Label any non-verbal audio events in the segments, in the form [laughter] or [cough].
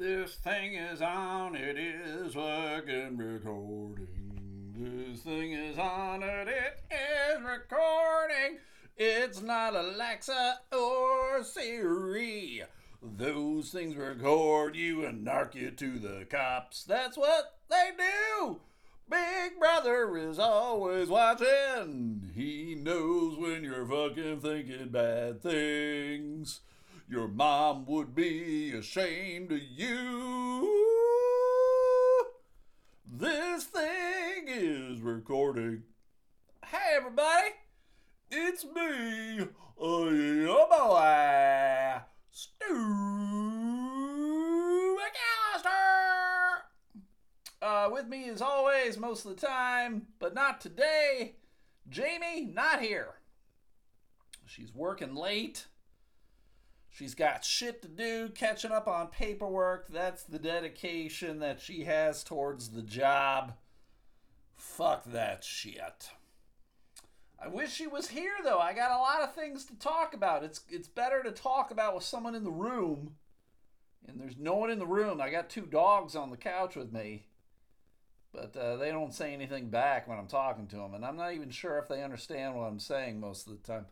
This thing is on, it is fucking recording. This thing is on, it, it is recording. It's not Alexa or Siri. Those things record you and narc you to the cops. That's what they do. Big Brother is always watching. He knows when you're fucking thinking bad things. Your mom would be ashamed of you. This thing is recording. Hey, everybody. It's me, uh, your boy, Stu McAllister. Uh, with me as always, most of the time, but not today. Jamie, not here. She's working late. She's got shit to do, catching up on paperwork. That's the dedication that she has towards the job. Fuck that shit. I wish she was here though. I got a lot of things to talk about. It's it's better to talk about with someone in the room. And there's no one in the room. I got two dogs on the couch with me. But uh, they don't say anything back when I'm talking to them, and I'm not even sure if they understand what I'm saying most of the time.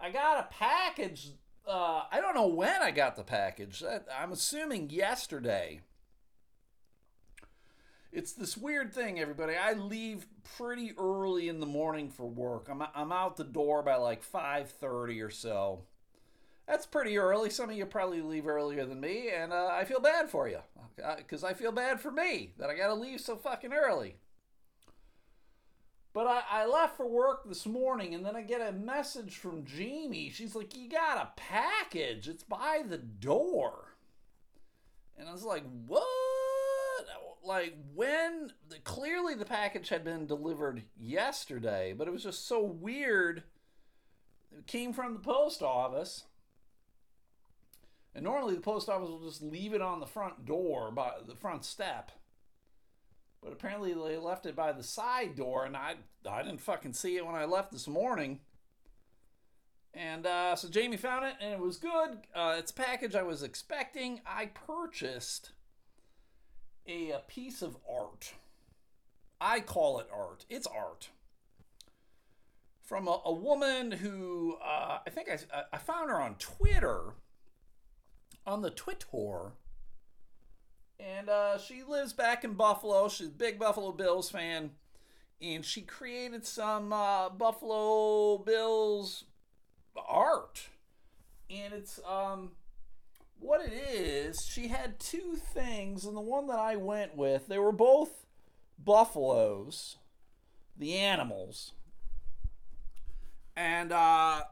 I got a package uh, I don't know when I got the package. I'm assuming yesterday. It's this weird thing, everybody. I leave pretty early in the morning for work. I'm, I'm out the door by like 5:30 or so. That's pretty early. Some of you probably leave earlier than me, and uh, I feel bad for you because I feel bad for me that I got to leave so fucking early. But I, I left for work this morning and then I get a message from Jamie. She's like, You got a package. It's by the door. And I was like, What? Like, when? Clearly, the package had been delivered yesterday, but it was just so weird. It came from the post office. And normally, the post office will just leave it on the front door, by the front step. But apparently they left it by the side door, and I I didn't fucking see it when I left this morning. And uh, so Jamie found it, and it was good. Uh, it's a package I was expecting. I purchased a, a piece of art. I call it art. It's art from a, a woman who uh, I think I, I found her on Twitter, on the Twitter, and uh, she lives back in Buffalo. She's a big Buffalo Bills fan, and she created some uh, Buffalo Bills art. And it's um, what it is. She had two things, and the one that I went with, they were both buffaloes, the animals, and uh,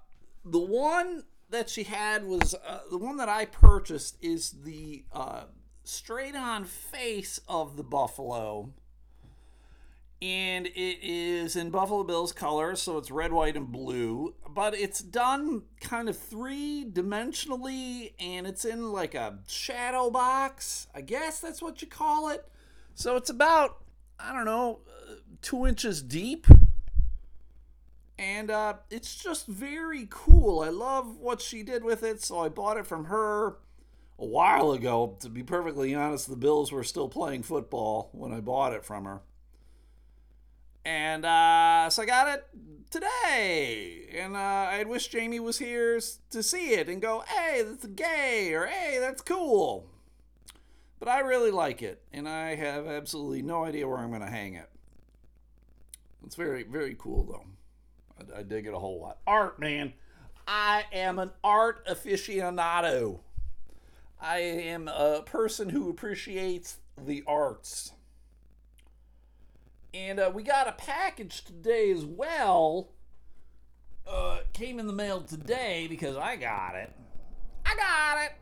the one that she had was uh, the one that I purchased is the uh, straight on face of the buffalo. And it is in Buffalo Bills colors, so it's red, white, and blue. But it's done kind of three dimensionally, and it's in like a shadow box. I guess that's what you call it. So it's about, I don't know, uh, two inches deep. And uh, it's just very cool. I love what she did with it, so I bought it from her a while ago. To be perfectly honest, the Bills were still playing football when I bought it from her. And uh, so I got it today. And uh, I'd wish Jamie was here to see it and go, hey, that's gay, or hey, that's cool. But I really like it, and I have absolutely no idea where I'm going to hang it. It's very, very cool, though. I, I dig it a whole lot. Art, man. I am an art aficionado. I am a person who appreciates the arts. And uh, we got a package today as well. Uh, came in the mail today because I got it. I got it.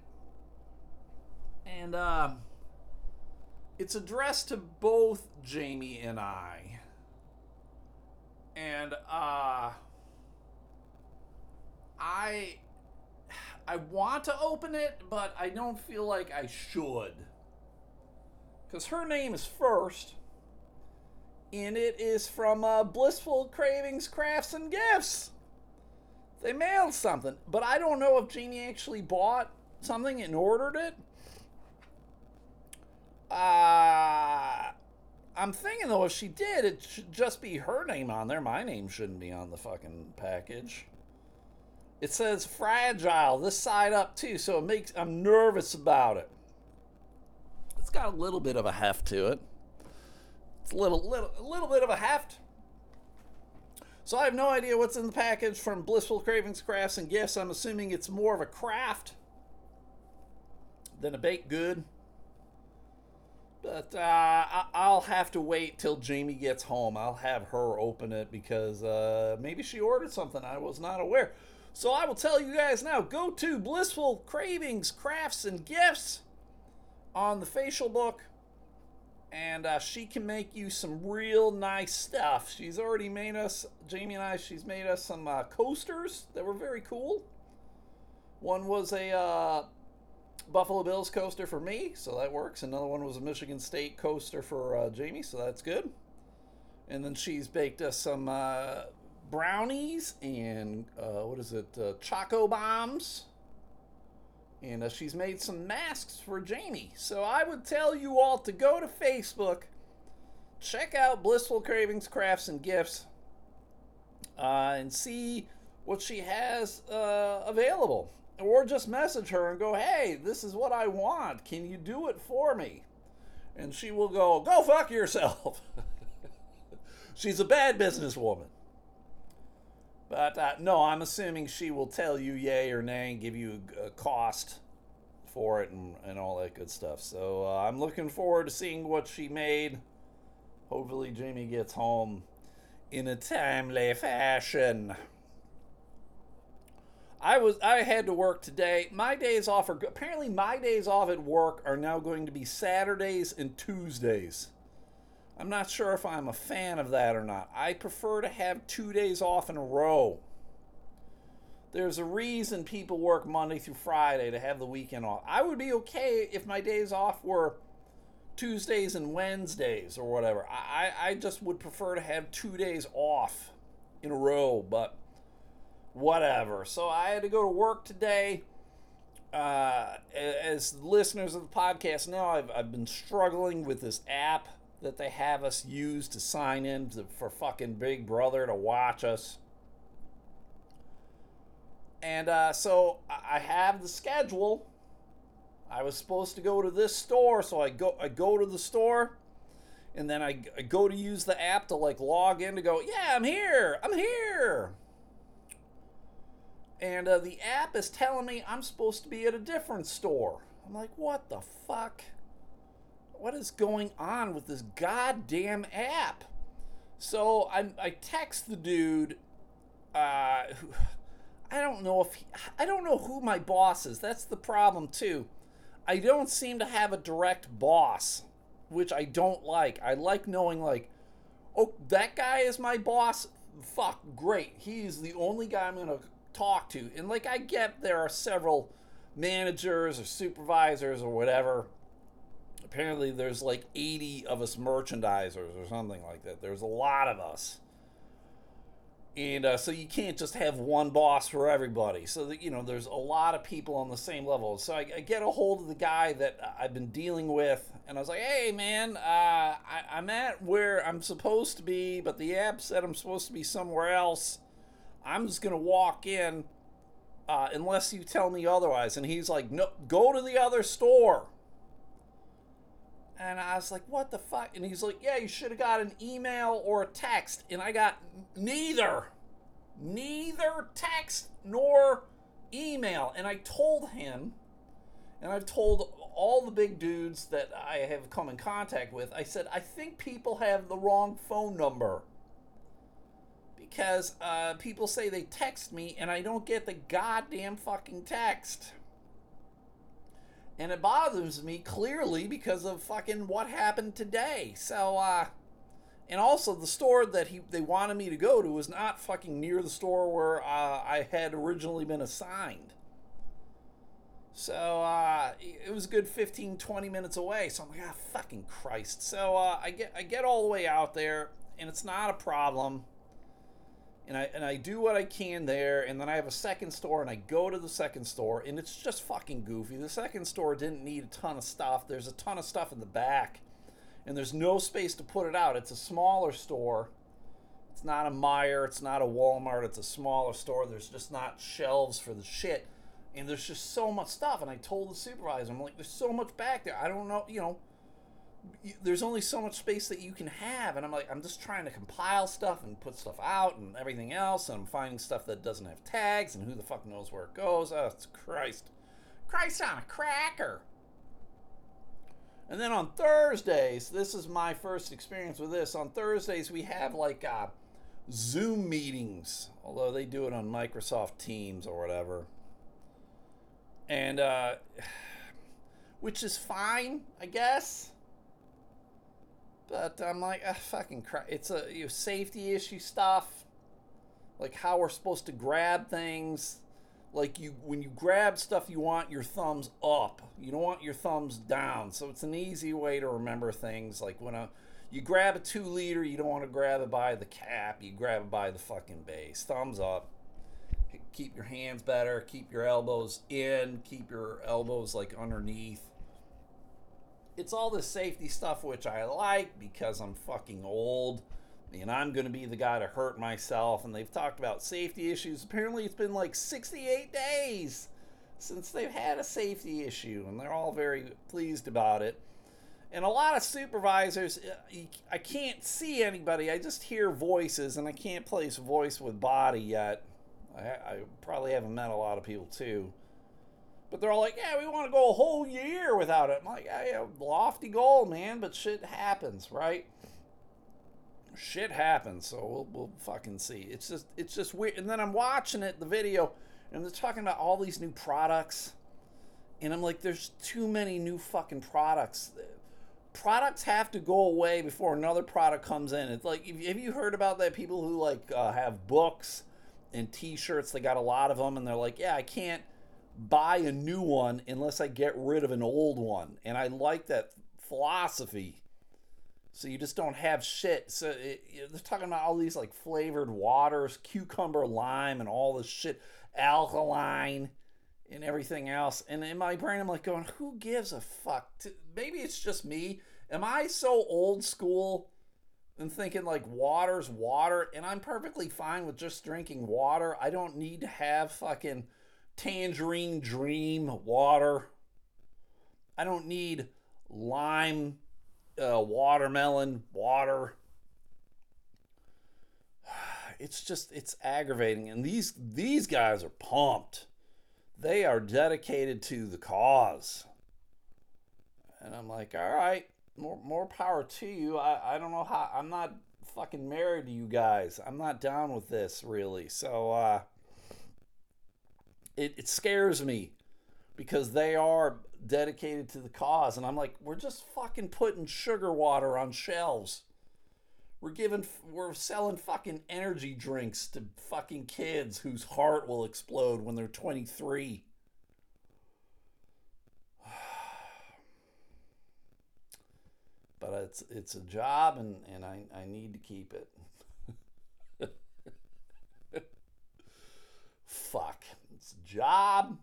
And uh, it's addressed to both Jamie and I. And uh, I I want to open it, but I don't feel like I should. Because her name is first, and it is from uh, Blissful Cravings Crafts and Gifts. They mailed something, but I don't know if Jeannie actually bought something and ordered it. Uh, I'm thinking though, if she did, it should just be her name on there. My name shouldn't be on the fucking package. It says fragile this side up too, so it makes I'm nervous about it. It's got a little bit of a heft to it. It's a little little a little bit of a heft. So I have no idea what's in the package from Blissful Cravings Crafts and Gifts. I'm assuming it's more of a craft than a baked good. But uh, I'll have to wait till Jamie gets home. I'll have her open it because uh, maybe she ordered something I was not aware. So I will tell you guys now go to Blissful Cravings, Crafts, and Gifts on the facial book. And uh, she can make you some real nice stuff. She's already made us, Jamie and I, she's made us some uh, coasters that were very cool. One was a uh, Buffalo Bills coaster for me, so that works. Another one was a Michigan State coaster for uh, Jamie, so that's good. And then she's baked us some uh, brownies and uh, what is it, uh, Choco Bombs. And uh, she's made some masks for Jamie. So I would tell you all to go to Facebook, check out Blissful Cravings Crafts and Gifts, uh, and see what she has available or just message her and go, hey, this is what I want. Can you do it for me? And she will go, go fuck yourself. [laughs] She's a bad businesswoman. But uh, no, I'm assuming she will tell you yay or nay and give you a cost for it and, and all that good stuff. So uh, I'm looking forward to seeing what she made. Hopefully, Jamie gets home in a timely fashion. I was I had to work today. My days off are apparently my days off at work are now going to be Saturdays and Tuesdays. I'm not sure if I'm a fan of that or not. I prefer to have 2 days off in a row. There's a reason people work Monday through Friday to have the weekend off. I would be okay if my days off were Tuesdays and Wednesdays or whatever. I, I just would prefer to have two days off in a row, but whatever. So I had to go to work today. Uh, as listeners of the podcast know, I've, I've been struggling with this app that they have us use to sign in to, for fucking Big Brother to watch us. And uh, so I have the schedule. I was supposed to go to this store, so I go I go to the store, and then I, I go to use the app to like log in to go. Yeah, I'm here. I'm here and uh, the app is telling me I'm supposed to be at a different store. I'm like, what the fuck? What is going on with this goddamn app? So I, I text the dude. Uh, I don't know if he, I don't know who my boss is. That's the problem too. I don't seem to have a direct boss, which I don't like. I like knowing like, oh, that guy is my boss. Fuck, great. He's the only guy I'm gonna talk to. And like I get there are several managers or supervisors or whatever. Apparently there's like 80 of us merchandisers or something like that. There's a lot of us. And uh, so you can't just have one boss for everybody. So that you know, there's a lot of people on the same level. So I, I get a hold of the guy that I've been dealing with, and I was like, "Hey, man, uh, I, I'm at where I'm supposed to be, but the app said I'm supposed to be somewhere else." I'm just going to walk in uh, unless you tell me otherwise. And he's like, no, go to the other store. And I was like, what the fuck? And he's like, yeah, you should have got an email or a text. And I got neither. Neither text nor email. And I told him, and I've told all the big dudes that I have come in contact with, I said, I think people have the wrong phone number because uh, people say they text me and I don't get the goddamn fucking text. And it bothers me clearly because of fucking what happened today. So, uh, and also the store that he they wanted me to go to was not fucking near the store where uh, I had originally been assigned. So uh, it was a good 15, 20 minutes away. So I'm like, ah, fucking Christ. So uh, I get I get all the way out there, and it's not a problem and I and I do what I can there, and then I have a second store, and I go to the second store, and it's just fucking goofy. The second store didn't need a ton of stuff. There's a ton of stuff in the back, and there's no space to put it out. It's a smaller store. It's not a Meijer. It's not a Walmart. It's a smaller store. There's just not shelves for the shit, and there's just so much stuff. And I told the supervisor, I'm like, there's so much back there. I don't know, you know there's only so much space that you can have and i'm like i'm just trying to compile stuff and put stuff out and everything else and i'm finding stuff that doesn't have tags and who the fuck knows where it goes. Oh it's christ. Christ on a cracker. And then on thursdays this is my first experience with this. On thursdays we have like uh, zoom meetings although they do it on microsoft teams or whatever. And uh [sighs] which is fine i guess but I'm like, ah, fucking crap. It's a you know, safety issue stuff, like how we're supposed to grab things. Like you, when you grab stuff, you want your thumbs up. You don't want your thumbs down. So it's an easy way to remember things. Like when a, you grab a two liter, you don't want to grab it by the cap. You grab it by the fucking base. Thumbs up. Keep your hands better. Keep your elbows in. Keep your elbows like underneath it's all this safety stuff which I like because I'm fucking old and I'm going to be the guy to hurt myself. And they've talked about safety issues. Apparently, it's been like 68 days since they've had a safety issue, and they're all very pleased about it. And a lot of supervisors, uh, I can't see anybody. I just hear voices, and I can't place voice with body yet. I, I probably haven't met a lot of people too. But they're all like, yeah, we want to go a whole year without it. I'm like, yeah, lofty goal, man, but shit happens, right? Shit happens, so we'll, we'll fucking see. It's just it's just weird. And then I'm watching it, the video, and they're talking about all these new products, and I'm like, there's too many new fucking products. Products have to go away before another product comes in. It's like, have you heard about that? People who like uh, have books and T-shirts, they got a lot of them, and they're like, yeah, I can't buy a new one unless I get rid of an old one. And I like that philosophy. So you just don't have shit. So it, they're talking about all these like flavored waters, cucumber, lime, and all this shit, alkaline, and everything else. And in my brain, I'm like going, who gives a fuck? Maybe it's just me. Am I so old school and thinking like water's water? And I'm perfectly fine with just drinking water. I don't need to have fucking tangerine dream water. I don't need lime uh, watermelon water. [sighs] It's just it's aggravating and these these guys are pumped. They are dedicated to the cause. And I'm like, "All right, more more power to you. I I don't know how I'm not fucking married to you guys. I'm not down with this really." So uh it, it scares me because they are dedicated to the cause. And I'm like, we're just fucking putting sugar water on shelves. We're giving, we're selling fucking energy drinks to fucking kids whose heart will explode when they're 23. [sighs] but it's it's a job and, and I, I need to keep it. [laughs] Fuck. It's job,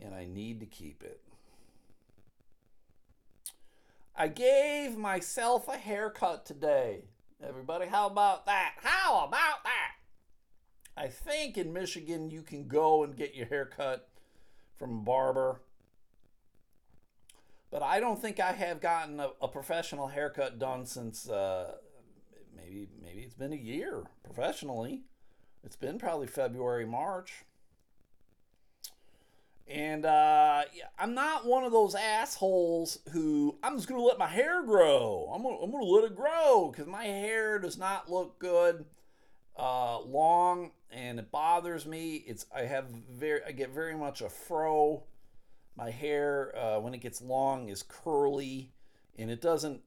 and I need to keep it. I gave myself a haircut today. Everybody, how about that? How about that? I think in Michigan you can go and get your haircut from a barber. But I don't think I have gotten a, a professional haircut done since uh, maybe maybe it's been a year professionally. It's been probably February, March. And uh, I'm not one of those assholes who I'm just gonna let my hair grow. I'm gonna, I'm gonna let it grow because my hair does not look good uh, long, and it bothers me. It's I have very I get very much a fro. My hair uh, when it gets long is curly, and it doesn't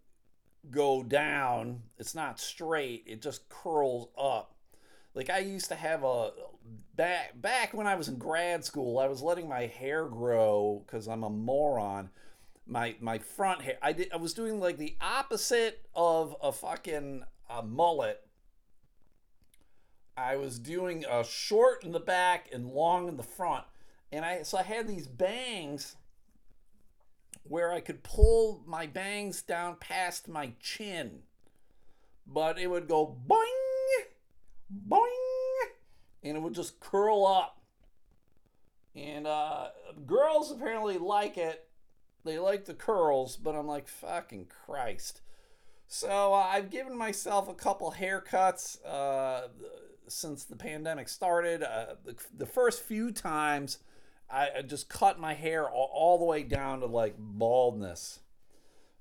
go down. It's not straight. It just curls up. Like I used to have a back back when I was in grad school, I was letting my hair grow because I'm a moron. My my front hair, I did. I was doing like the opposite of a fucking a mullet. I was doing a short in the back and long in the front. And I so I had these bangs where I could pull my bangs down past my chin. But it would go boing, boing, and it would just curl up. And uh, girls apparently like it. They like the curls, but I'm like, fucking Christ. So uh, I've given myself a couple haircuts uh, since the pandemic started. Uh, the, the, first few times, I, just cut my hair all, all, the way down to like baldness.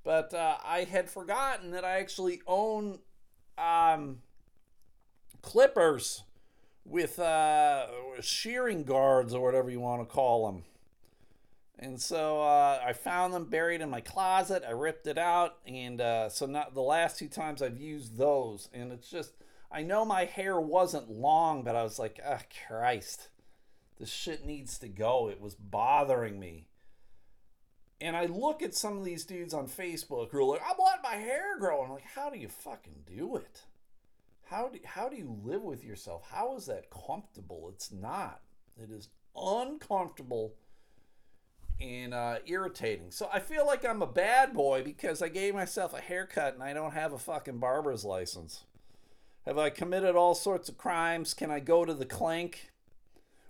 But uh, I had forgotten that I actually own um, clippers with uh, shearing guards or whatever you want to call them. And so uh, I found them buried in my closet. I ripped it out, and uh, so not the last two times I've used those, and it's just I know my hair wasn't long, but I was like, ah, oh, Christ, this shit needs to go. It was bothering me. And I look at some of these dudes on Facebook who are like, I want my hair grow. I'm like, how do you fucking do it? How do, how do you live with yourself? How is that comfortable? It's not. It is uncomfortable and uh, irritating. So I feel like I'm a bad boy because I gave myself a haircut and I don't have a fucking barber's license. Have I committed all sorts of crimes? Can I go to the clink?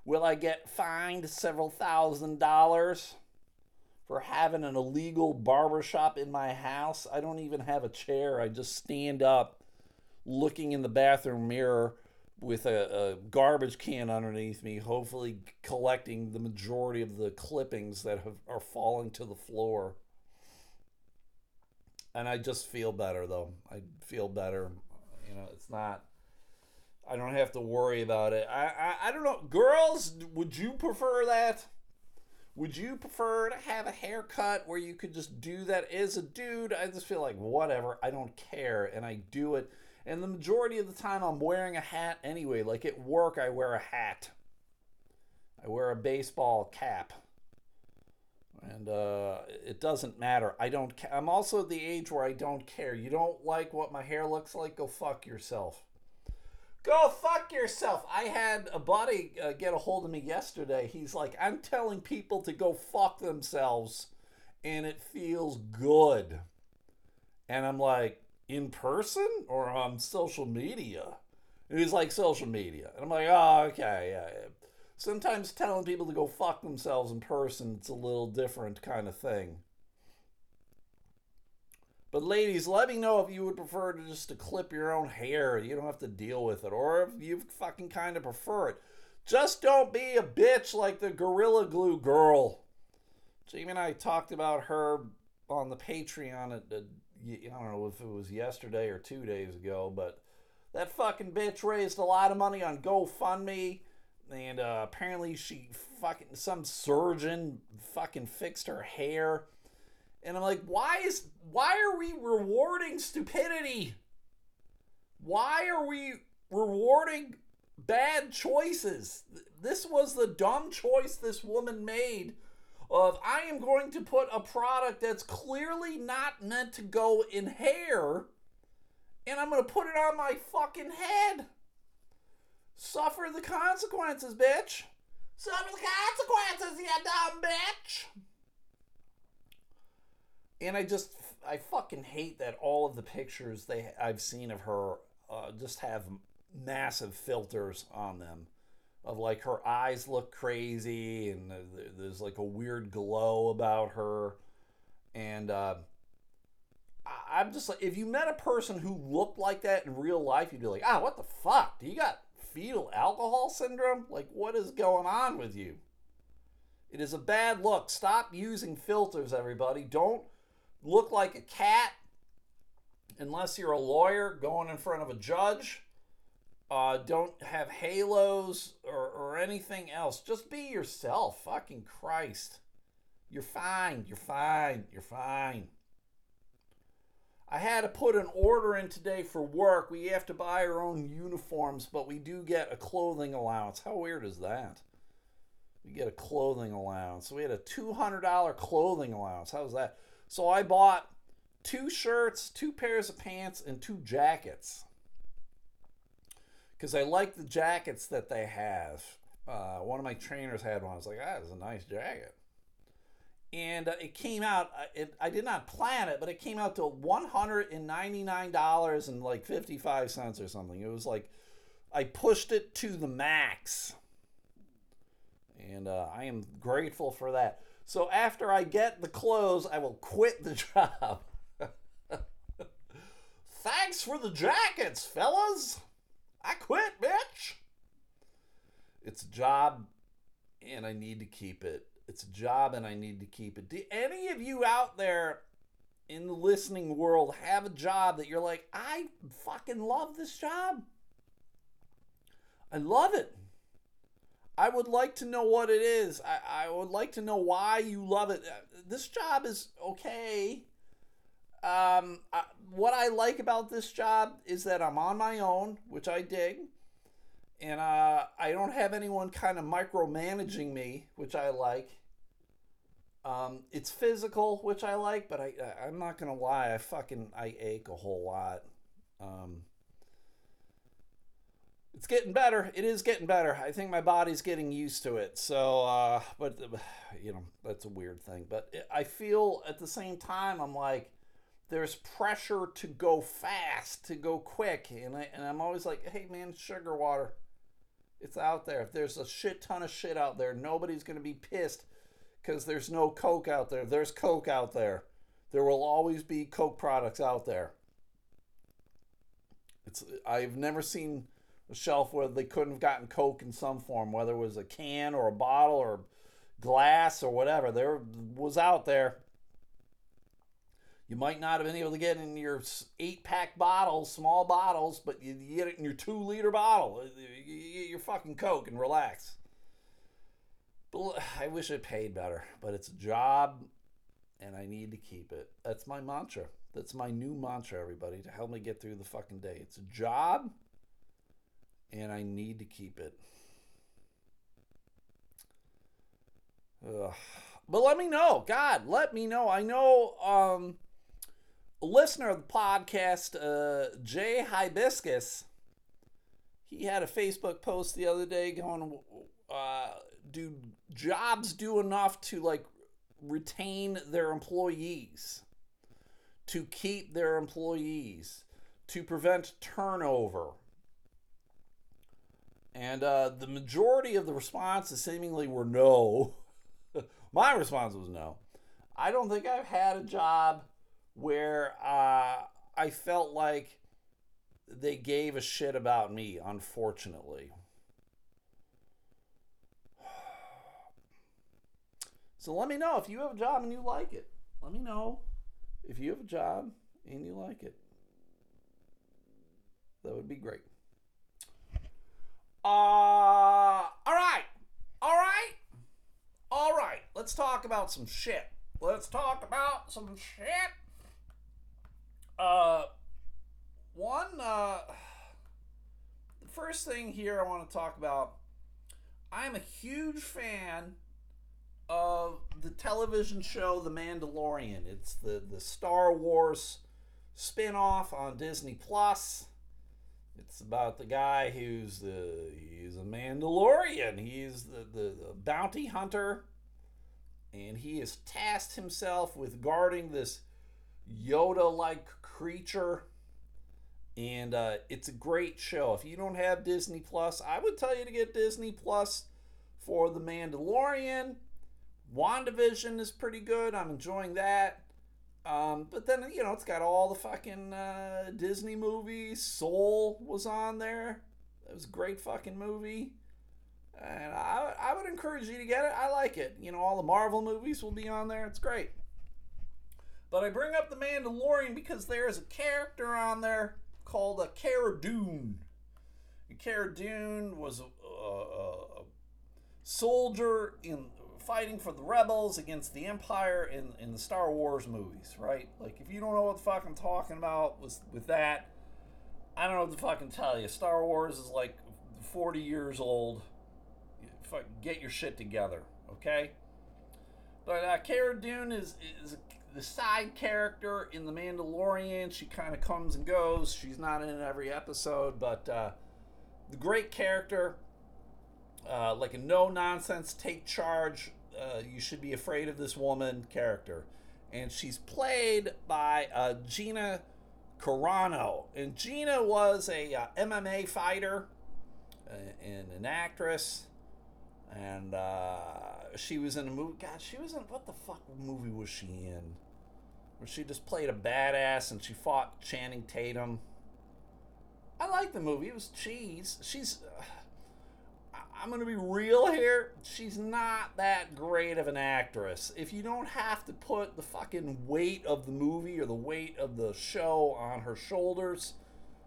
Will I get fined several thousand dollars for having an illegal barber shop in my house? I don't even have a chair. I just stand up looking in the bathroom mirror with a, a, garbage can underneath me, hopefully collecting the majority of the clippings that have, are falling to the floor. And I just feel better, though. I feel better. You know, it's not. I don't have to worry about it. I, I, I don't know. Girls, would you prefer that? Would you prefer to have a haircut where you could just do that as a dude? I just feel like whatever. I don't care. And I do it and the majority of the time, I'm wearing a hat anyway. Like at work, I wear a hat. I wear a baseball cap. And uh, it doesn't matter. I don't. Ca- I'm also the age where I don't care. You don't like what my hair looks like? Go fuck yourself. Go fuck yourself. I had a buddy uh, get a hold of me yesterday. He's like, I'm telling people to go fuck themselves, and it feels good. And I'm like, in person or on social media? And he's like, social media. And I'm like, oh, okay, yeah. Sometimes telling people to go fuck themselves in person, it's a little different kind of thing. But ladies, let me know if you would prefer to just to clip your own hair. You don't have to deal with it. Or if you fucking kind of prefer it. Just don't be a bitch like the Gorilla Glue girl. Jamie and I talked about her on the Patreon at, at I don't know if it was yesterday or two days ago, but that fucking bitch raised a lot of money on GoFundMe, and uh, apparently she fucking some surgeon fucking fixed her hair, and I'm like, why is why are we rewarding stupidity? Why are we rewarding bad choices? This was the dumb choice this woman made of I am going to put a product that's clearly not meant to go in hair and I'm going to put it on my fucking head. Suffer the consequences, bitch. Suffer the consequences, you dumb bitch. And I just, I fucking hate that all of the pictures they I've seen of her uh, just have massive filters on them of like her eyes look crazy and there's like a weird glow about her. And uh, i'm just like if you met a person who looked like that in real life you'd be like ah what the fuck? Do you got fetal alcohol syndrome? Like what is going on with you? It is a bad look. Stop using filters everybody. Don't look like a cat unless you're a lawyer going in front of a judge uh, don't have halos or, or anything else. Just be yourself. Fucking Christ. You're fine. You're fine. You're fine. I had to put an order in today for work. We have to buy our own uniforms, but we do get a clothing allowance. How weird is that? We get a clothing allowance. So we had a $200 clothing allowance. How's that? So I bought two shirts, two pairs of pants, and two jackets because I like the jackets that they have. Uh, one of my trainers had one. I was like, ah, a nice jacket. And uh, it came out. uh, It, I did not plan it, but it came out to one hundred and ninety nine dollars and like fifty five cents or something. It was like I pushed it to the max, and uh, I am grateful for that. So after I get the clothes, I will quit the [laughs] job. [laughs] Thanks for the jackets, fellas. I quit, bitch. It's a job and I need to keep it. It's a job and I need to keep it. Do any of you out there in the listening world have a job that you're like, I fucking love this job? I love it. I would like to know what it is. I, I would like to know why you love it. Uh, This job is okay. Um, I, what I like about this job is that I'm on my own, which I dig, and uh, I don't have anyone kind of micromanaging me, which I like. Um, it's physical, which I like, but I I'm not gonna lie, I fucking I ache a whole lot. Um, it's getting better. It is getting better. I think my body's getting used to it. So, uh, but [sighs] you know, that's a weird thing. But I feel at the same time, I'm like, there's pressure to go fast, to go quick, and I and I'm always like, hey man, sugar water. It's out there. There's a shit ton of shit out there, nobody's gonna be pissed because there's no Coke out there. There's Coke out there. There will always be Coke products out there. It's I've never seen a shelf where they couldn't have gotten Coke in some form, whether it was a can or a bottle or glass or whatever. There was out there. You might not have been able to get in your eight pack bottles, small bottles, but you, get it in your two liter bottle. Get your fucking Coke and relax. [sighs] I wish it paid better, but it's a job and I need to keep it. That's my mantra. That's my new mantra, everybody, to help me get through the fucking day. It's a job and I need to keep it. Ugh. But let me know. God, let me know. I know um, listener of the podcast, uh, Jay Hibiscus, he had a Facebook post the other day going, uh, do jobs do enough to like retain their employees, to keep their employees, to prevent turnover? And uh, the majority of the responses seemingly were no. [laughs] My response was no. I don't think I've had a job where uh, I felt like they gave a shit about me, unfortunately. [sighs] So let me know if you have a job and you like it. Let me know if you have a job and you like it. That would be great. Uh, all right. All right. All right. Let's talk about some shit. Let's talk about some shit. Uh, one, uh, first thing here I want to talk about I'm a huge fan of the television show The Mandalorian. It's the, the Star Wars spin off on Disney Plus. It's about the guy who's the he's a Mandalorian. He's the, the, the bounty hunter, and he has tasked himself with guarding this Yoda-like creature. And uh, it's a great show. If you don't have Disney Plus, I would tell you to get Disney Plus for The Mandalorian. WandaVision is pretty good. I'm enjoying that. Um, but then you know it's got all the fucking uh, Disney movies. Soul was on there. It was a great fucking movie, and I I would encourage you to get it. I like it. You know all the Marvel movies will be on there. It's great. But I bring up the Mandalorian because there is a character on there called a Cara Dune. And Cara Dune was a, a, a soldier in fighting for the rebels against the empire in, in the star wars movies right? Like if you don't know what the fuck i'm talking about with, with that i don't know what to fucking tell you. Star wars is like 40 years old. Fuck, get your shit together okay? But uh, Cara Dune is, is the side character in The Mandalorian. She kind of comes and goes. She's not in every episode, but uh, the great character, uh, like a no nonsense, take charge. Uh, you should be afraid of this woman character, and she's played by uh, Gina Carano, and Gina was a uh, MMA fighter uh, and an actress, and uh, she was in a movie. God, she was in what the fuck movie was she in? She just played a badass and she fought Channing Tatum. I like the movie. It was cheese. She's. Uh, I'm going to be real here. She's not that great of an actress. If you don't have to put the fucking weight of the movie or the weight of the show on her shoulders,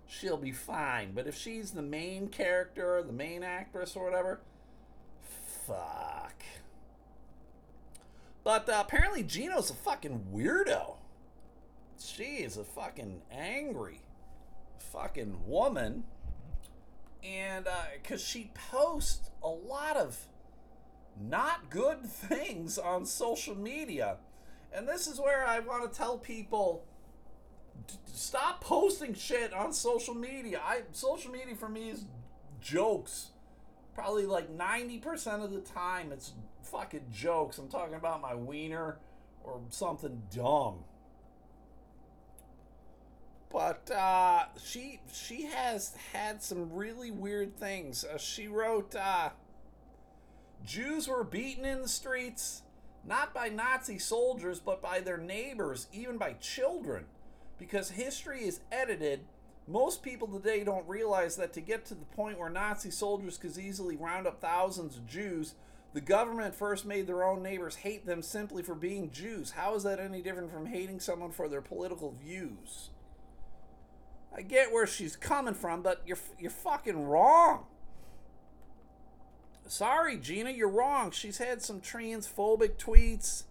she'll be fine. But if she's the main character, the main actress, or whatever, fuck. But uh, apparently, Gina's a fucking weirdo. She is a fucking angry fucking woman. And because uh, she posts a lot of not good things on social media. And this is where i want to tell people stop posting shit on social media. I social media for me is jokes. Probably like 90% of the time it's fucking jokes. I'm talking about my wiener or something dumb but uh, she she has had some really weird things. Uh, she wrote, uh, "Jews were beaten in the streets, not by Nazi soldiers, but by their neighbors, even by children, because history is edited." Most people today don't realize that to get to the point where Nazi soldiers could easily round up thousands of Jews, the government first made their own neighbors hate them simply for being Jews. How is that any different from hating someone for their political views? I get where she's coming from, but you're you're fucking wrong. Sorry, Gina, you're wrong. She's had some transphobic tweets.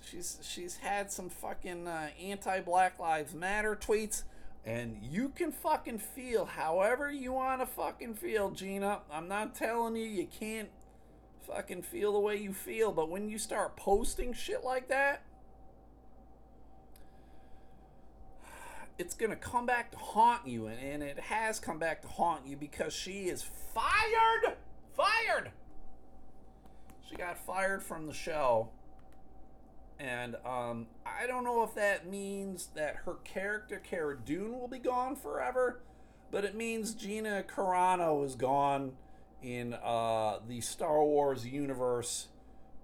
She's she's had some fucking uh, anti-Black Lives Matter tweets, and you can fucking feel however you want to fucking feel, Gina. I'm not telling you you can't fucking feel the way you feel, but when you start posting shit like that, it's to come back to haunt you, and, and it has come back to haunt you because she is fired! Fired! She got fired from the show. And um, I don't know if that means that her character, Cara Dune, will be gone forever, but it means Gina Carano is gone in uh, the Star Wars universe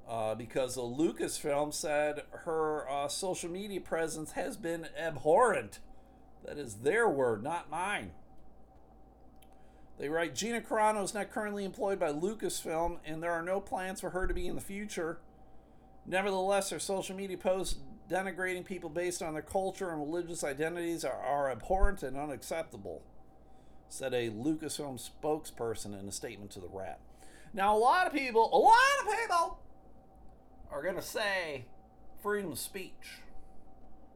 uh, because Lucasfilm said her uh, social media presence has been abhorrent. That is their word, not mine. They write Gina Carano is not currently employed by Lucasfilm, and there are no plans for her to be in the future. Nevertheless, her social media posts denigrating people based on their culture and religious identities are, are abhorrent and unacceptable, said a Lucasfilm spokesperson in a statement to the Wrap. Now, a lot of people, a lot of people are going to say freedom of speech.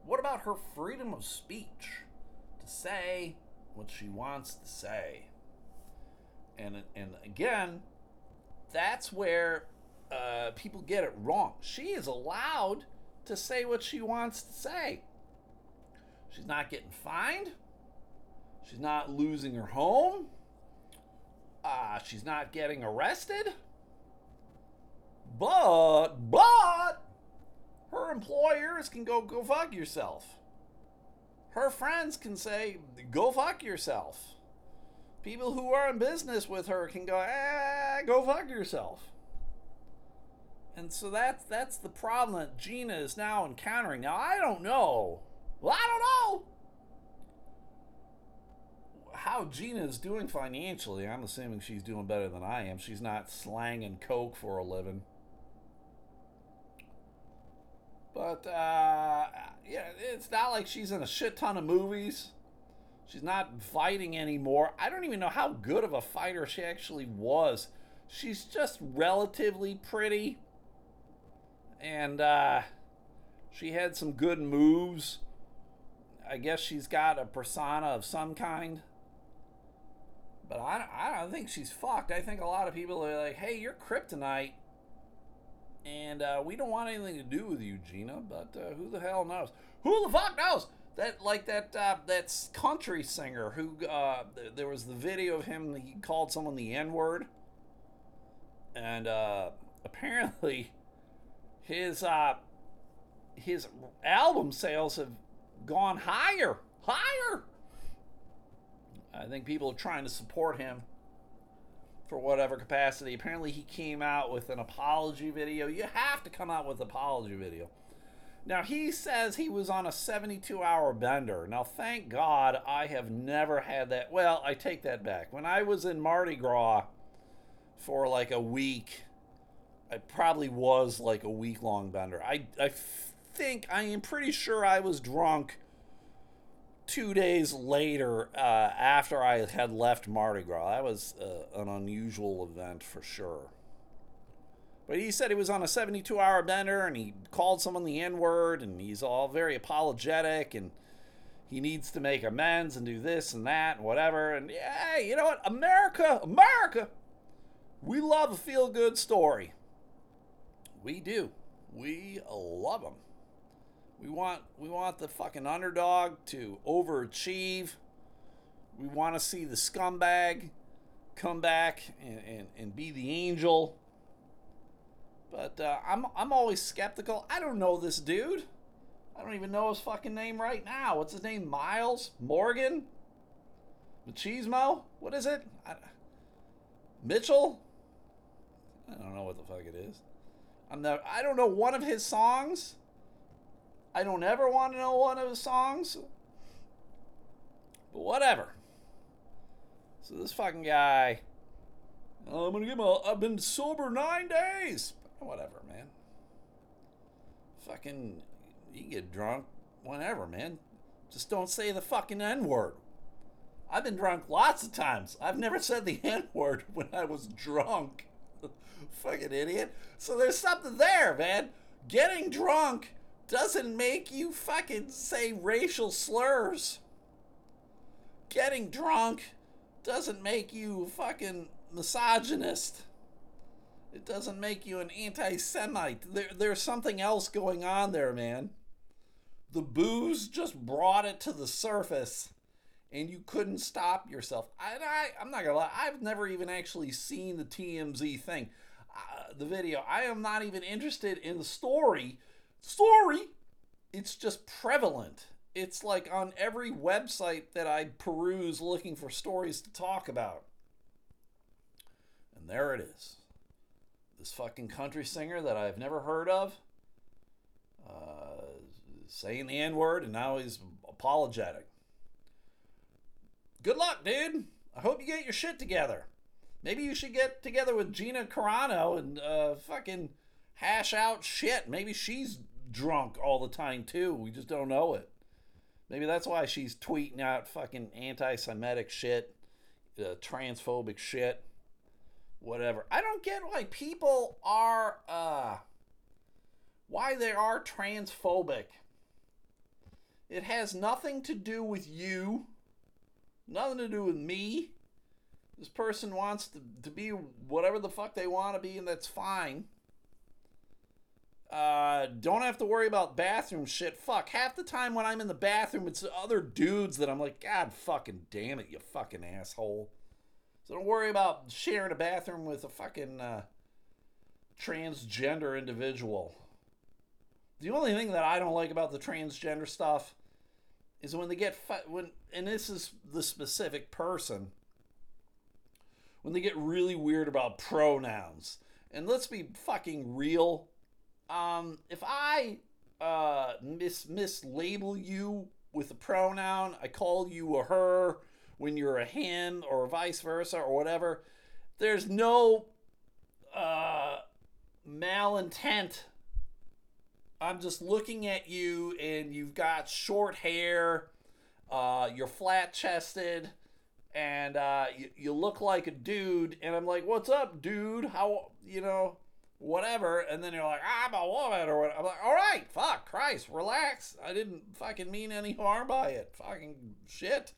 What about her freedom of speech? To say what she wants to say. And, and again, that's where uh, people get it wrong. She is allowed to say what she wants to say. She's not getting fined. She's not losing her home. Uh, she's not getting arrested. But, but, her employers can go, go fuck yourself her friends can say, go fuck yourself. People who are in business with her can go, eh, go fuck yourself. And so that's that's the problem that Gina is now encountering. Now I don't know. Well, I don't know how Gina is doing financially. I'm assuming she's doing better than I am. She's not slanging coke for a living. But uh, yeah, it's not like she's in a shit ton of movies. She's not fighting anymore. I don't even know how good of a fighter she actually was. She's just relatively pretty. And uh, she had some good moves. I guess she's got a persona of some kind. But I, I don't think she's fucked. I think a lot of people are like, hey, you're kryptonite. And uh, we don't want anything to do with you, Gina, but uh, who the hell knows? Who the fuck knows? That like that uh, that's country singer who uh, th- there was the video of him. He called someone the N word, and uh, apparently his uh, his album sales have gone higher, higher. I think people are trying to support him for whatever capacity. Apparently, he came out with an apology video. You have to come out with apology video. Now, he says he was on a 72 hour bender. Now, thank God I have never had that. Well, I take that back. When I was in Mardi Gras for like a week, I probably was like a week long bender. I, I think, I am pretty sure I was drunk two days later uh, after I had left Mardi Gras. That was uh, an unusual event for sure. But he said he was on a 72 hour bender and he called someone the N word and he's all very apologetic and he needs to make amends and do this and that and whatever. And yeah, you know what? America, America, we love a feel good story. We do. We love them. We want we want the fucking underdog to overachieve. We want to see the scumbag come back and, and, and be the angel. But uh, I'm I'm always skeptical. I don't know this dude. I don't even know his fucking name right now. What's his name? Miles Morgan. Machismo? What is it? I, Mitchell? I don't know what the fuck it is. I'm not, I don't know one of his songs. I don't ever want to know one of his songs. But whatever. So this fucking guy. I'm gonna give him a. I've been sober nine days. Whatever, man. Fucking. You can get drunk whenever, man. Just don't say the fucking N word. I've been drunk lots of times. I've never said the [laughs] N word when I was drunk. [laughs] fucking idiot. So there's something there, man. Getting drunk doesn't make you fucking say racial slurs. Getting drunk doesn't make you fucking misogynist. It doesn't make you an anti Semite. There, there's something else going on there, man. The booze just brought it to the surface and you couldn't stop yourself. I, I, I'm not gonna lie, I've never even actually seen the TMZ thing, uh, the video. I am not even interested in the story. Story! It's just prevalent. It's like on every website that I peruse looking for stories to talk about. And there it is. This fucking country singer that I've never heard of, uh, saying the N word, and now he's apologetic. Good luck, dude. I hope you get your shit together. Maybe you should get together with Gina Carano and uh, fucking hash out shit. Maybe she's drunk all the time too. We just don't know it. Maybe that's why she's tweeting out fucking anti Semitic shit, uh, transphobic shit, whatever. I don't get why people are, uh, why they are transphobic. It has nothing to do with you, nothing to do with me. This person wants to, to be whatever the fuck they want to be, and that's fine. Uh, don't have to worry about bathroom shit. Fuck, half the time when I'm in the bathroom, it's other dudes that I'm like, God fucking damn it, you fucking asshole. So don't worry about sharing a bathroom with a fucking uh, transgender individual. The only thing that I don't like about the transgender stuff is when they get fu- when, and this is the specific person, when they get really weird about pronouns. And let's be fucking real um, if I uh, mis mislabel you with a pronoun, I call you a her when you're a him or vice versa or whatever, there's no uh, malintent. I'm just looking at you and you've got short hair, uh, you're flat chested, and uh, you, you look like a dude. And I'm like, what's up, dude? How, you know, whatever, and then you're like, I'm a woman, or whatever. I'm like, all right, fuck, Christ, relax. I didn't fucking mean any harm by it. Fucking shit.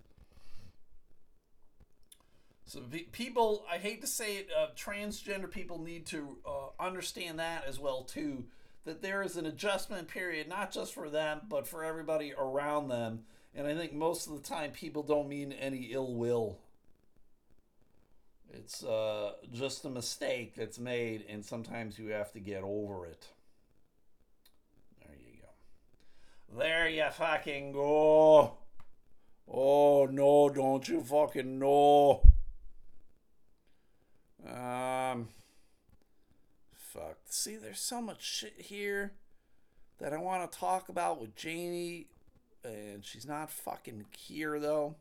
So people, I hate to say it, uh, transgender people need to uh, understand that as well too. that there is an adjustment period, not just for them, but for everybody around them. And I think most of the time people don't mean any ill will. It's uh, just a mistake that's made, and sometimes you have to get over it. There you go. There you fucking go. Oh no, don't you fucking know. Um, fuck. See, there's so much shit here that I want to talk about with Jamie, and she's not fucking here though.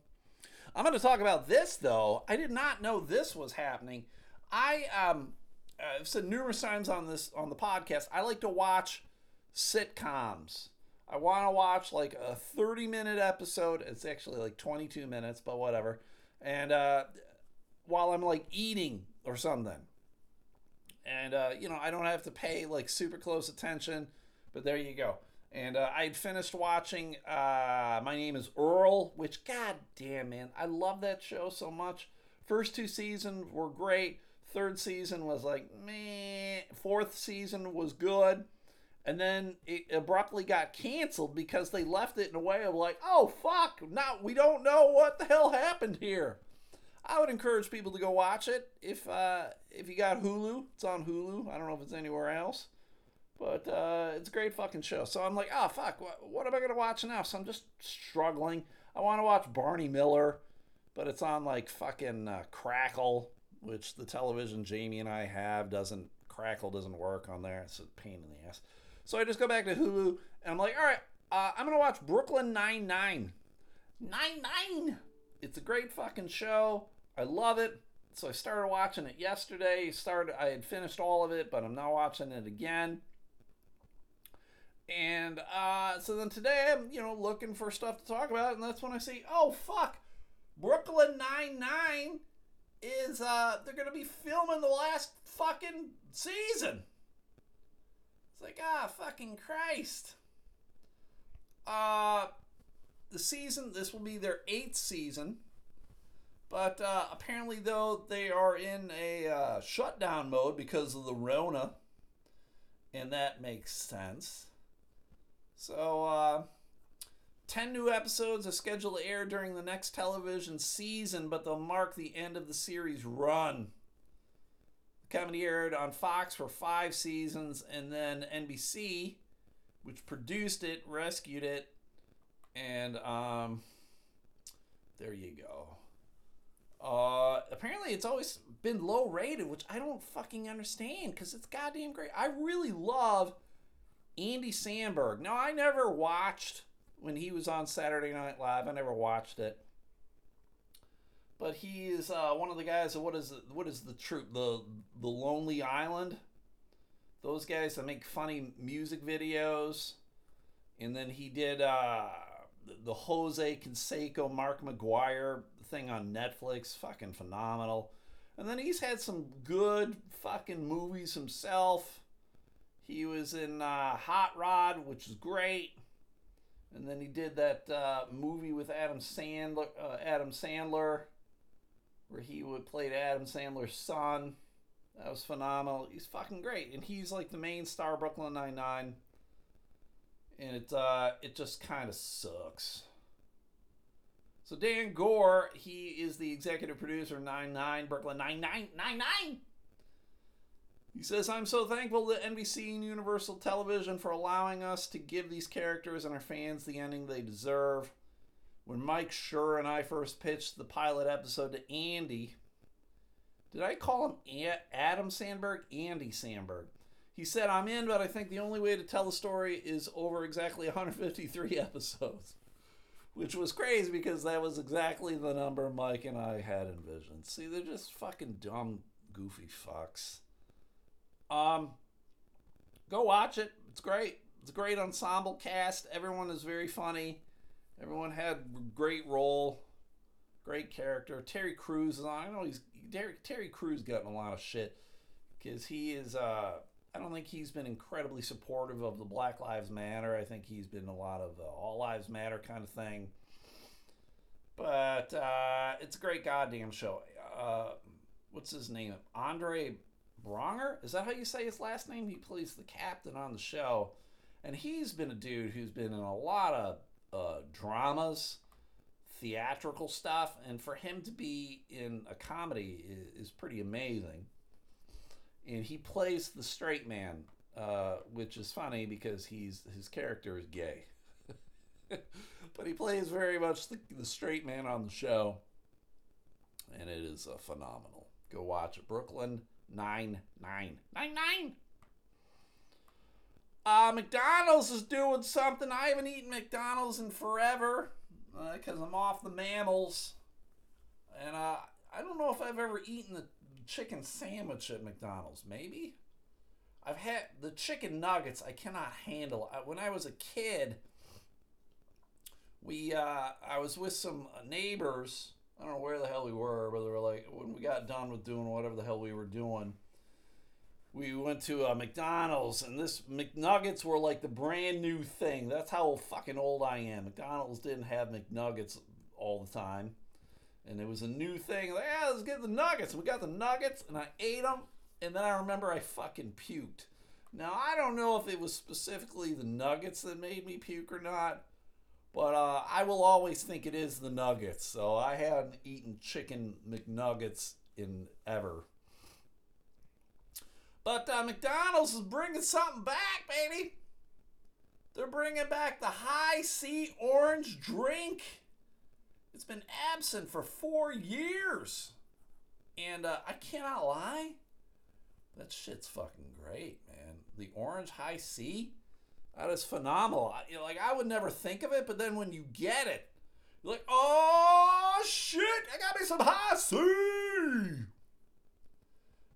I'm going to talk about this though. I did not know this was happening. I um, I've said numerous times on this on the podcast. I like to watch sitcoms. I want to watch like a 30 minute episode. It's actually like 22 minutes, but whatever. And uh, while I'm like eating or something. And, uh, you know, I don't have to pay like super close attention, but there you go. And uh, I'd finished watching uh, My Name is Earl, which, god damn, man, I love that show so much. First two seasons were great. Third season was like, meh. Fourth season was good. And then it abruptly got canceled because they left it in a way of like, oh, fuck, now we don't know what the hell happened here. I would encourage people to go watch it if uh, if you got Hulu. It's on Hulu. I don't know if it's anywhere else, but uh, it's a great fucking show. So I'm like, oh fuck, what, what am I gonna watch now? So I'm just struggling. I want to watch Barney Miller, but it's on like fucking uh, Crackle, which the television Jamie and I have doesn't Crackle doesn't work on there. It's a pain in the ass. So I just go back to Hulu and I'm like, all right, uh, I'm gonna watch Brooklyn Nine Nine. Nine Nine. It's a great fucking show. I love it. So I started watching it yesterday. Started I had finished all of it, but I'm now watching it again. And uh, so then today I'm, you know, looking for stuff to talk about, and that's when I see, oh fuck, Brooklyn Nine Nine is uh they're gonna be filming the last fucking season. It's like, ah, fucking Christ. Uh the season, this will be their eighth season. But uh, apparently, though, they are in a uh, shutdown mode because of the Rona. And that makes sense. So, uh, 10 new episodes are scheduled to air during the next television season, but they'll mark the end of the series run. The comedy aired on Fox for five seasons, and then NBC, which produced it, rescued it, and um, there you go. Uh, apparently, it's always been low rated, which I don't fucking understand because it's goddamn great. I really love Andy Samberg. Now, I never watched when he was on Saturday Night Live. I never watched it, but he is uh, one of the guys. what is the, what is the troop? The the Lonely Island. Those guys that make funny music videos, and then he did uh, the Jose Canseco, Mark McGwire thing on Netflix, fucking phenomenal. And then he's had some good fucking movies himself. He was in uh, Hot Rod, which is great. And then he did that uh, movie with Adam Sandler, uh, Adam Sandler, where he would played Adam Sandler's son. That was phenomenal. He's fucking great, and he's like the main star Brooklyn Nine Nine. And it uh, it just kind of sucks. So Dan Goor, he is the executive producer of 99 Brooklyn 9999. He says, I'm so thankful to NBC and Universal Television for allowing us to give these characters and our fans the ending they deserve. When Mike Schur and I first pitched the pilot episode to Andy, did I call him Adam Sandberg? Andy Samberg. He said, I'm in, but I think the only way to tell the story is over exactly [laughs] 153 episodes which was crazy because that was exactly the number Mike and I had envisioned. See, they're just fucking dumb, goofy fucks. Um, go watch it. It's great. It's a great ensemble cast. Everyone is very funny. Everyone had great role, great character. Terry Crews is on. I know he's Terry, Terry Crews gotten a lot of shit because he is. Uh, I don't think he's been incredibly supportive of the Black Lives Matter. I think he's been a lot of uh, All Lives Matter kind of thing. But uh, it's a great goddamn show. Uh, what's his name? Andre Bronger. Is that how you say his last name? He plays the captain on the show, and he's been a dude who's been in a lot of uh, dramas, theatrical stuff, and for him to be in a comedy is, is pretty amazing. And he plays the straight man, uh, which is funny because he's his character is gay, [laughs] but he plays very much the, the straight man on the show, and it is uh, phenomenal. Go watch it, Brooklyn Nine Nine Nine Nine. Uh, McDonald's is doing something. I haven't eaten McDonald's in forever because uh, I'm off the mammals. And uh, I don't know if I've ever eaten the chicken sandwich at McDonald's. Maybe. I've had the chicken nuggets I cannot handle. When I was a kid, we uh, I was with some neighbors. I don't know where the hell we were, but they were like when we got done with doing whatever the hell we were doing we went to a McDonald's, and this McNuggets were like the brand new thing. That's how fucking old I am. McDonald's didn't have McNuggets all the time, and it was a new thing. Like, yeah, let's get the nuggets. We got the nuggets, and I ate them, and then I remember I fucking puked. Now I don't know if it was specifically the nuggets that made me puke or not, but uh, I will always think it is the nuggets. So I hadn't eaten chicken McNuggets in ever. But uh, McDonald's is bringing something back, baby. They're bringing back the Hi-C orange drink. It's been absent for four years. And uh, I cannot lie, that shit's fucking great, man. The orange Hi-C, that is phenomenal. You like I would never think of it, but then when you get it, you're like, oh shit, I got me some Hi-C.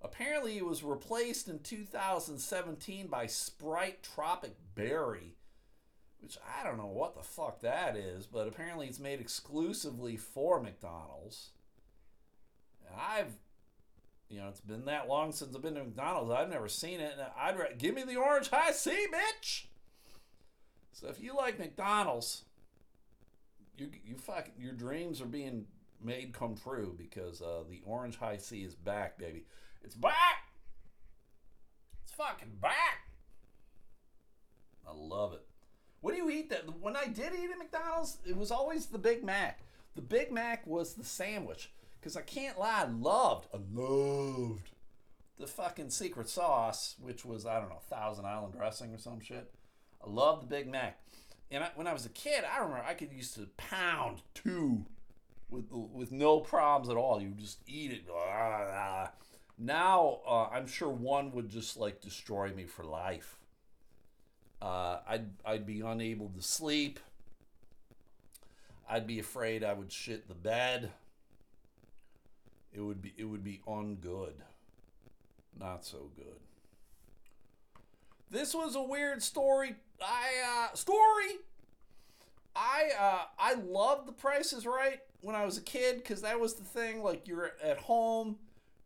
Apparently, it was replaced in 2017 by Sprite Tropic Berry, which I don't know what the fuck that is, but apparently it's made exclusively for McDonald's. And I've, you know, it's been that long since I've been to McDonald's. I've never seen it. And I'd give me the orange Hi-C, bitch. So if you like McDonald's, you you fucking your dreams are being made come true because uh, the orange Hi-C is back, baby. It's back. It's fucking back. I love it. What do you eat that? When I did eat at McDonald's, it was always the Big Mac. The Big Mac was the sandwich. Because I can't lie, I loved, I loved the fucking secret sauce, which was, I don't know, Thousand Island dressing or some shit. I love the Big Mac. And I, when I was a kid, I remember I could used to pound two with with no problems at all. You just eat it. Now, uh, I'm sure one would just like destroy me for life. Uh, I'd I'd be unable to sleep. I'd be afraid I would shit the bed. It would be it would be ungood. Not so good. This was a weird story. I uh, story. I uh, I loved The Price is Right when I was a kid because that was the thing. Like you're at home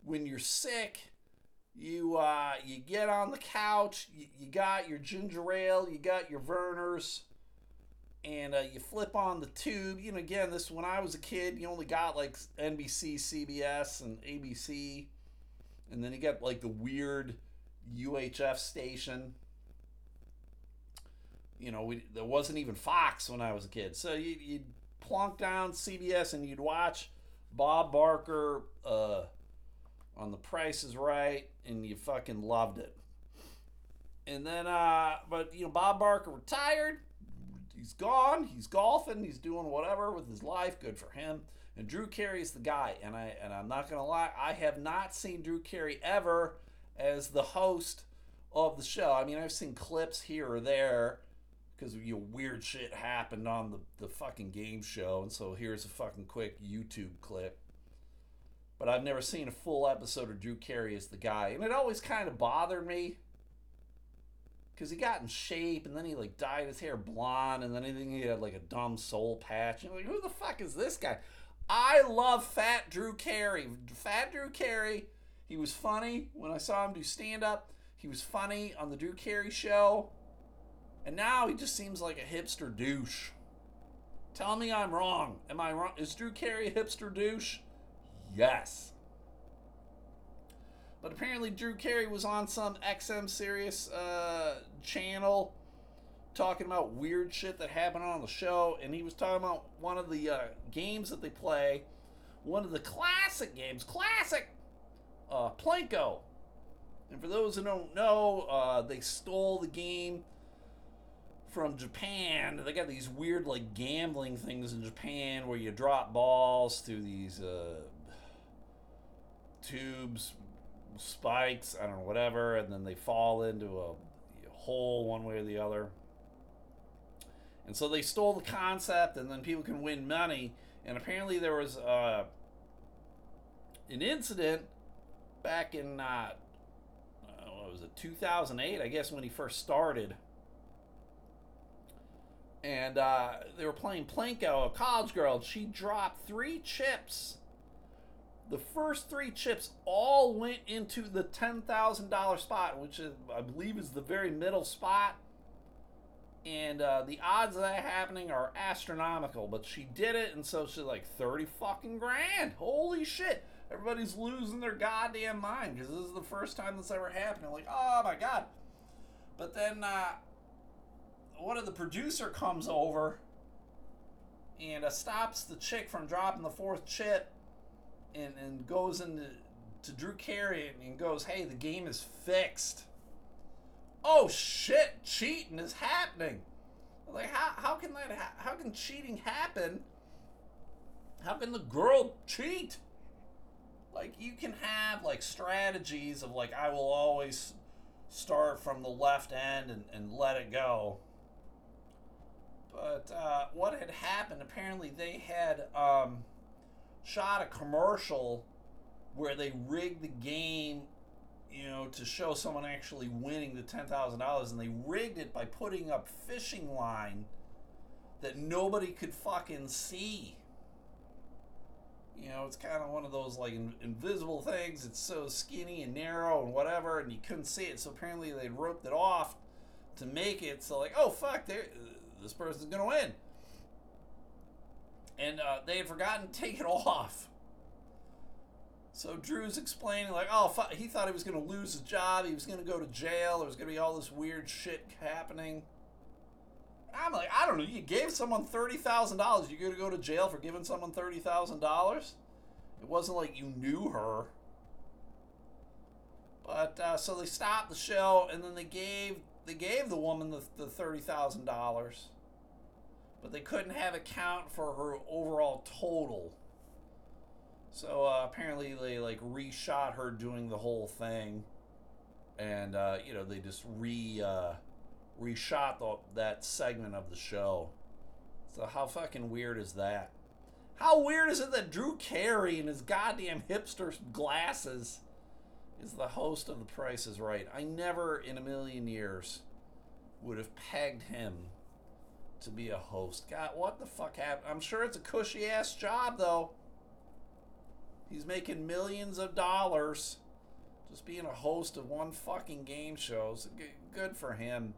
when you're sick, you uh, you get on the couch, you, you got your ginger ale, you got your Vernors, and uh, you flip on the tube. You know, again, this when I was a kid, you only got like NBC, CBS, and ABC, and then you got like the weird UHF station. You know, we, there wasn't even Fox when I was a kid, so you, you'd plonk down CBS and you'd watch Bob Barker. Uh, on The Price is Right, and you fucking loved it. And then, uh, but you know, Bob Barker retired. He's gone. He's golfing. He's doing whatever with his life. Good for him. And Drew Carey is the guy. And I and I'm not gonna lie, I have not seen Drew Carey ever as the host of the show. I mean, I've seen clips here or there because you know, weird shit happened on the, the fucking game show. And so here's a fucking quick YouTube clip but I've never seen a full episode of Drew Carey as the guy, and it always kind of bothered me because he got in shape and then he like dyed his hair blonde and then he had like a dumb soul patch. And like, who the fuck is this guy? I love Fat Drew Carey. Fat Drew Carey. He was funny when I saw him do stand up. He was funny on the Drew Carey show. And now he just seems like a hipster douche. Tell me I'm wrong. Am I wrong? Is Drew Carey a hipster douche? Yes. But apparently, Drew Carey was on some XM Sirius uh, channel talking about weird shit that happened on the show, and he was talking about one of the uh, games that they play, one of the classic games, classic, uh, Plinko. And for those who don't know, uh, they stole the game from Japan. They got these weird like gambling things in Japan where you drop balls through these uh, tubes, spikes, I don't know, whatever, and then they fall into a hole one way or the other. And so they stole the concept, and then people can win money. And apparently there was uh, an incident back in uh, what was it 2008, I guess, when he first started and uh, they were playing Plinko, a college girl. She dropped three chips. The first three chips all went into the ten thousand dollar spot, which is, I believe is the very middle spot. And uh, the odds of that happening are astronomical. But she did it, and so she's like thirty fucking grand. Holy shit! Everybody's losing their goddamn mind because this is the first time this ever happened. like, oh my god! But then. Uh, one of the producer comes over and uh, stops the chick from dropping the fourth chip and, and goes into to Drew Carey and goes, hey, the game is fixed. Oh shit, cheating is happening. Like how, how can that ha- how can cheating happen? How can the girl cheat? Like you can have like strategies of like I will always start from the left end and, and let it go. But uh, what had happened, apparently they had um, shot a commercial where they rigged the game, you know, to show someone actually winning the $10,000. And they rigged it by putting up fishing line that nobody could fucking see. You know, it's kind of one of those like in, invisible things. It's so skinny and narrow and whatever, and you couldn't see it. So apparently they roped it off to make it so like, oh fuck, there this person's to win. And uh, they had forgotten to take it [laughs] off. So Drew's explaining, like, oh, he thought he was going to lose his job. He was going to go to jail. There was going to be all this weird shit happening. I'm like, I don't know. You gave someone $30,000. You're going to go to jail for giving someone $30,000? It wasn't like you knew her. But uh, so they stopped the show, and then they gave they gave the woman the, the thirty thousand dollars but they couldn't have a count for her overall total. So uh, apparently they like reshot her doing the whole thing, and uh, you know they just re uh, reshot the, that segment of the show. So how fucking weird is that? How weird is it that Drew Carey in his goddamn hipster glasses is the host of The Price is Right? I never in a million years would have pegged him to be a host. God, what the fuck happened? I'm sure it's a cushy ass job though. He's making millions of dollars just being a host of one fucking game show. Good for him.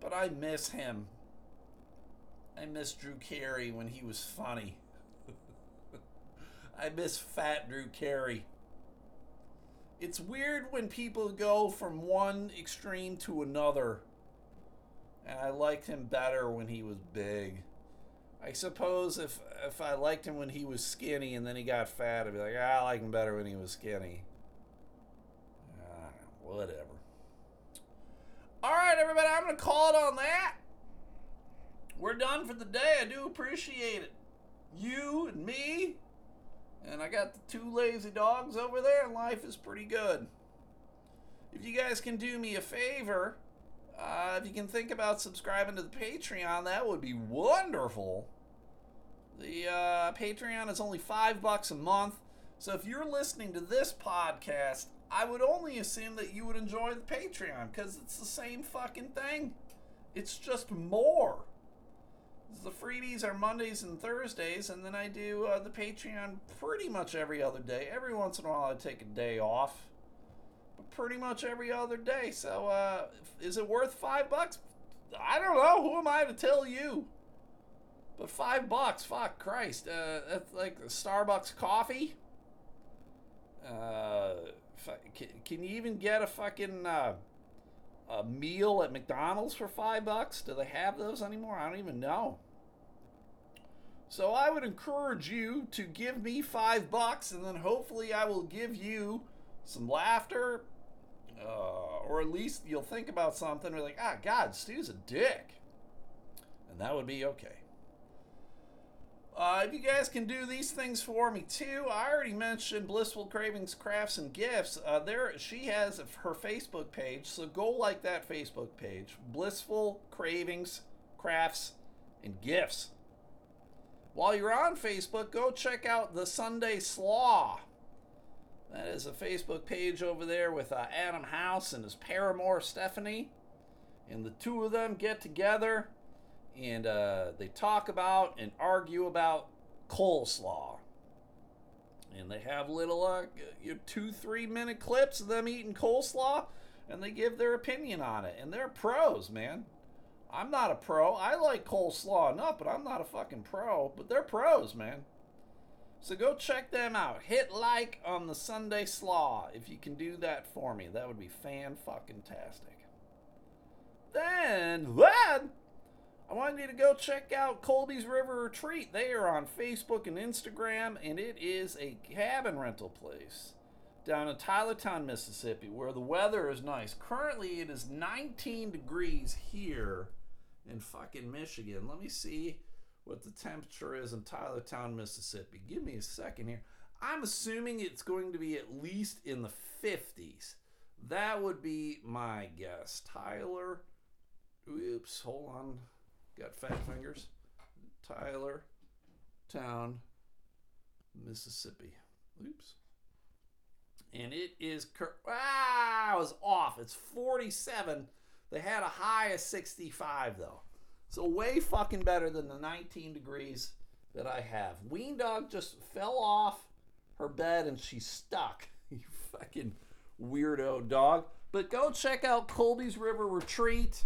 But I miss him. I miss Drew Carey when he was funny. [laughs] I miss fat Drew Carey. It's weird when people go from one extreme to another and I liked him better when he was big. I suppose if if I liked him when he was skinny and then he got fat, I'd be like, ah, I like him better when he was skinny. Uh, whatever. All right, everybody, I'm gonna call it on that. We're done for the day. I do appreciate it. You and me, and I got the two lazy dogs over there, and life is pretty good. If you guys can do me a favor uh, if you can think about subscribing to the Patreon, that would be wonderful. The uh, Patreon is only five bucks a month. So if you're listening to this podcast, I would only assume that you would enjoy the Patreon because it's the same fucking thing. It's just more. The freebies are Mondays and Thursdays, and then I do uh, the Patreon pretty much every other day. Every once in a while, I take a day off pretty much every other day. So, uh, is it worth five bucks? I don't know. Who am I to tell you? But five bucks, fuck Christ. Uh, that's like Starbucks coffee. Uh, Can, can you even get a fucking uh, a meal at McDonald's for five bucks? Do they have those anymore? I don't even know. So I would encourage you to give me five bucks, and then hopefully I will give you some laughter, uh, or at least you'll think about something. Or like, ah, God, Stu's a dick, and that would be okay. Uh, if you guys can do these things for me too, I already mentioned Blissful Cravings Crafts and Gifts. Uh, there, she has her Facebook page, so go like that Facebook page. Blissful Cravings Crafts and Gifts. While you're on Facebook, go check out the Sunday Slaw. That is a Facebook page over there with uh, Adam House and his paramour Stephanie, and the two of them get together and uh, they talk about and argue about coleslaw. And they have little uh, two, three minute clips of them eating coleslaw, and they give their opinion on it. And they're pros, man. I'm not a pro. I like coleslaw enough, but I'm not a fucking pro. But they're pros, man. So go check them out. Hit like on the Sunday Slaw if you can do that for me. That would be fan fucking tastic. Then, then I wanted you to go check out Colby's River Retreat. They are on Facebook and Instagram, and it is a cabin rental place down in Tylertown, Mississippi, where the weather is nice. Currently, it is 19 degrees here in fucking Michigan. Let me see what the temperature is in Tylertown, Mississippi. Give me a second here. I'm assuming it's going to be at least in the 50s. That would be my guess. Tyler, oops, hold on. Got fat fingers. Tyler Town, Mississippi. Oops. And it is cur- ah, I was off. It's 47. They had a high of 65 though. So way fucking better than the 19 degrees that I have. Ween Dog just fell off her bed and she's stuck. [laughs] You fucking weirdo dog. But go check out Colby's River Retreat.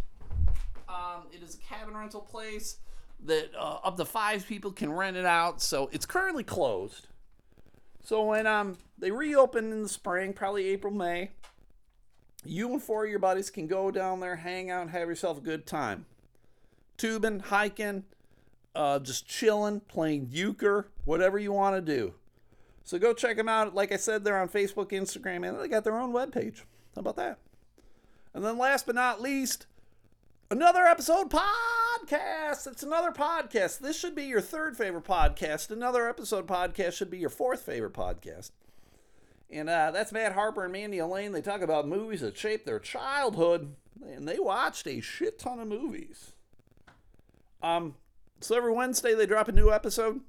Um, it is a cabin rental place that uh, up to five people can rent it out. So it's currently closed. So when um they reopen in the spring, probably April, May, you and four of your buddies can go down there, hang out, and have yourself a good time. Tubing, hiking, uh, just chilling, playing euchre, whatever you want to do. So go check them out. Like I said, they're on Facebook, Instagram, and they got their own webpage. How about that? And then last but not least, another episode podcast. It's another podcast. This should be your third favorite podcast. Another episode podcast should be your fourth favorite podcast. And uh, that's Matt Harper and Mandy Elaine. They talk about movies that shaped their childhood, and they watched a shit ton of movies. Um, so every Wednesday they drop a new episode.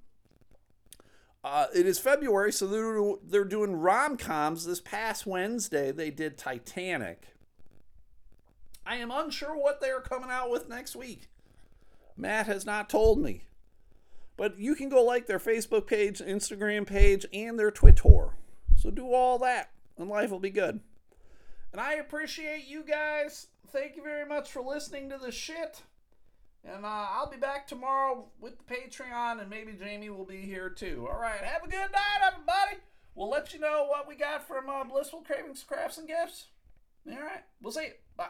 Uh, it is February, so they're, they're doing rom coms. This past Wednesday they did Titanic. I am unsure what they are coming out with next week. Matt has not told me. But you can go like their Facebook page, Instagram page, and their Twitter. So do all that, and life will be good. And I appreciate you guys. Thank you very much for listening to the shit. And uh, I'll be back tomorrow with the Patreon, and maybe Jamie will be here too. All right, have a good night, everybody. We'll let you know what we got from uh, Blissful Cravings, Crafts, and Gifts. All right, we'll see you. Bye.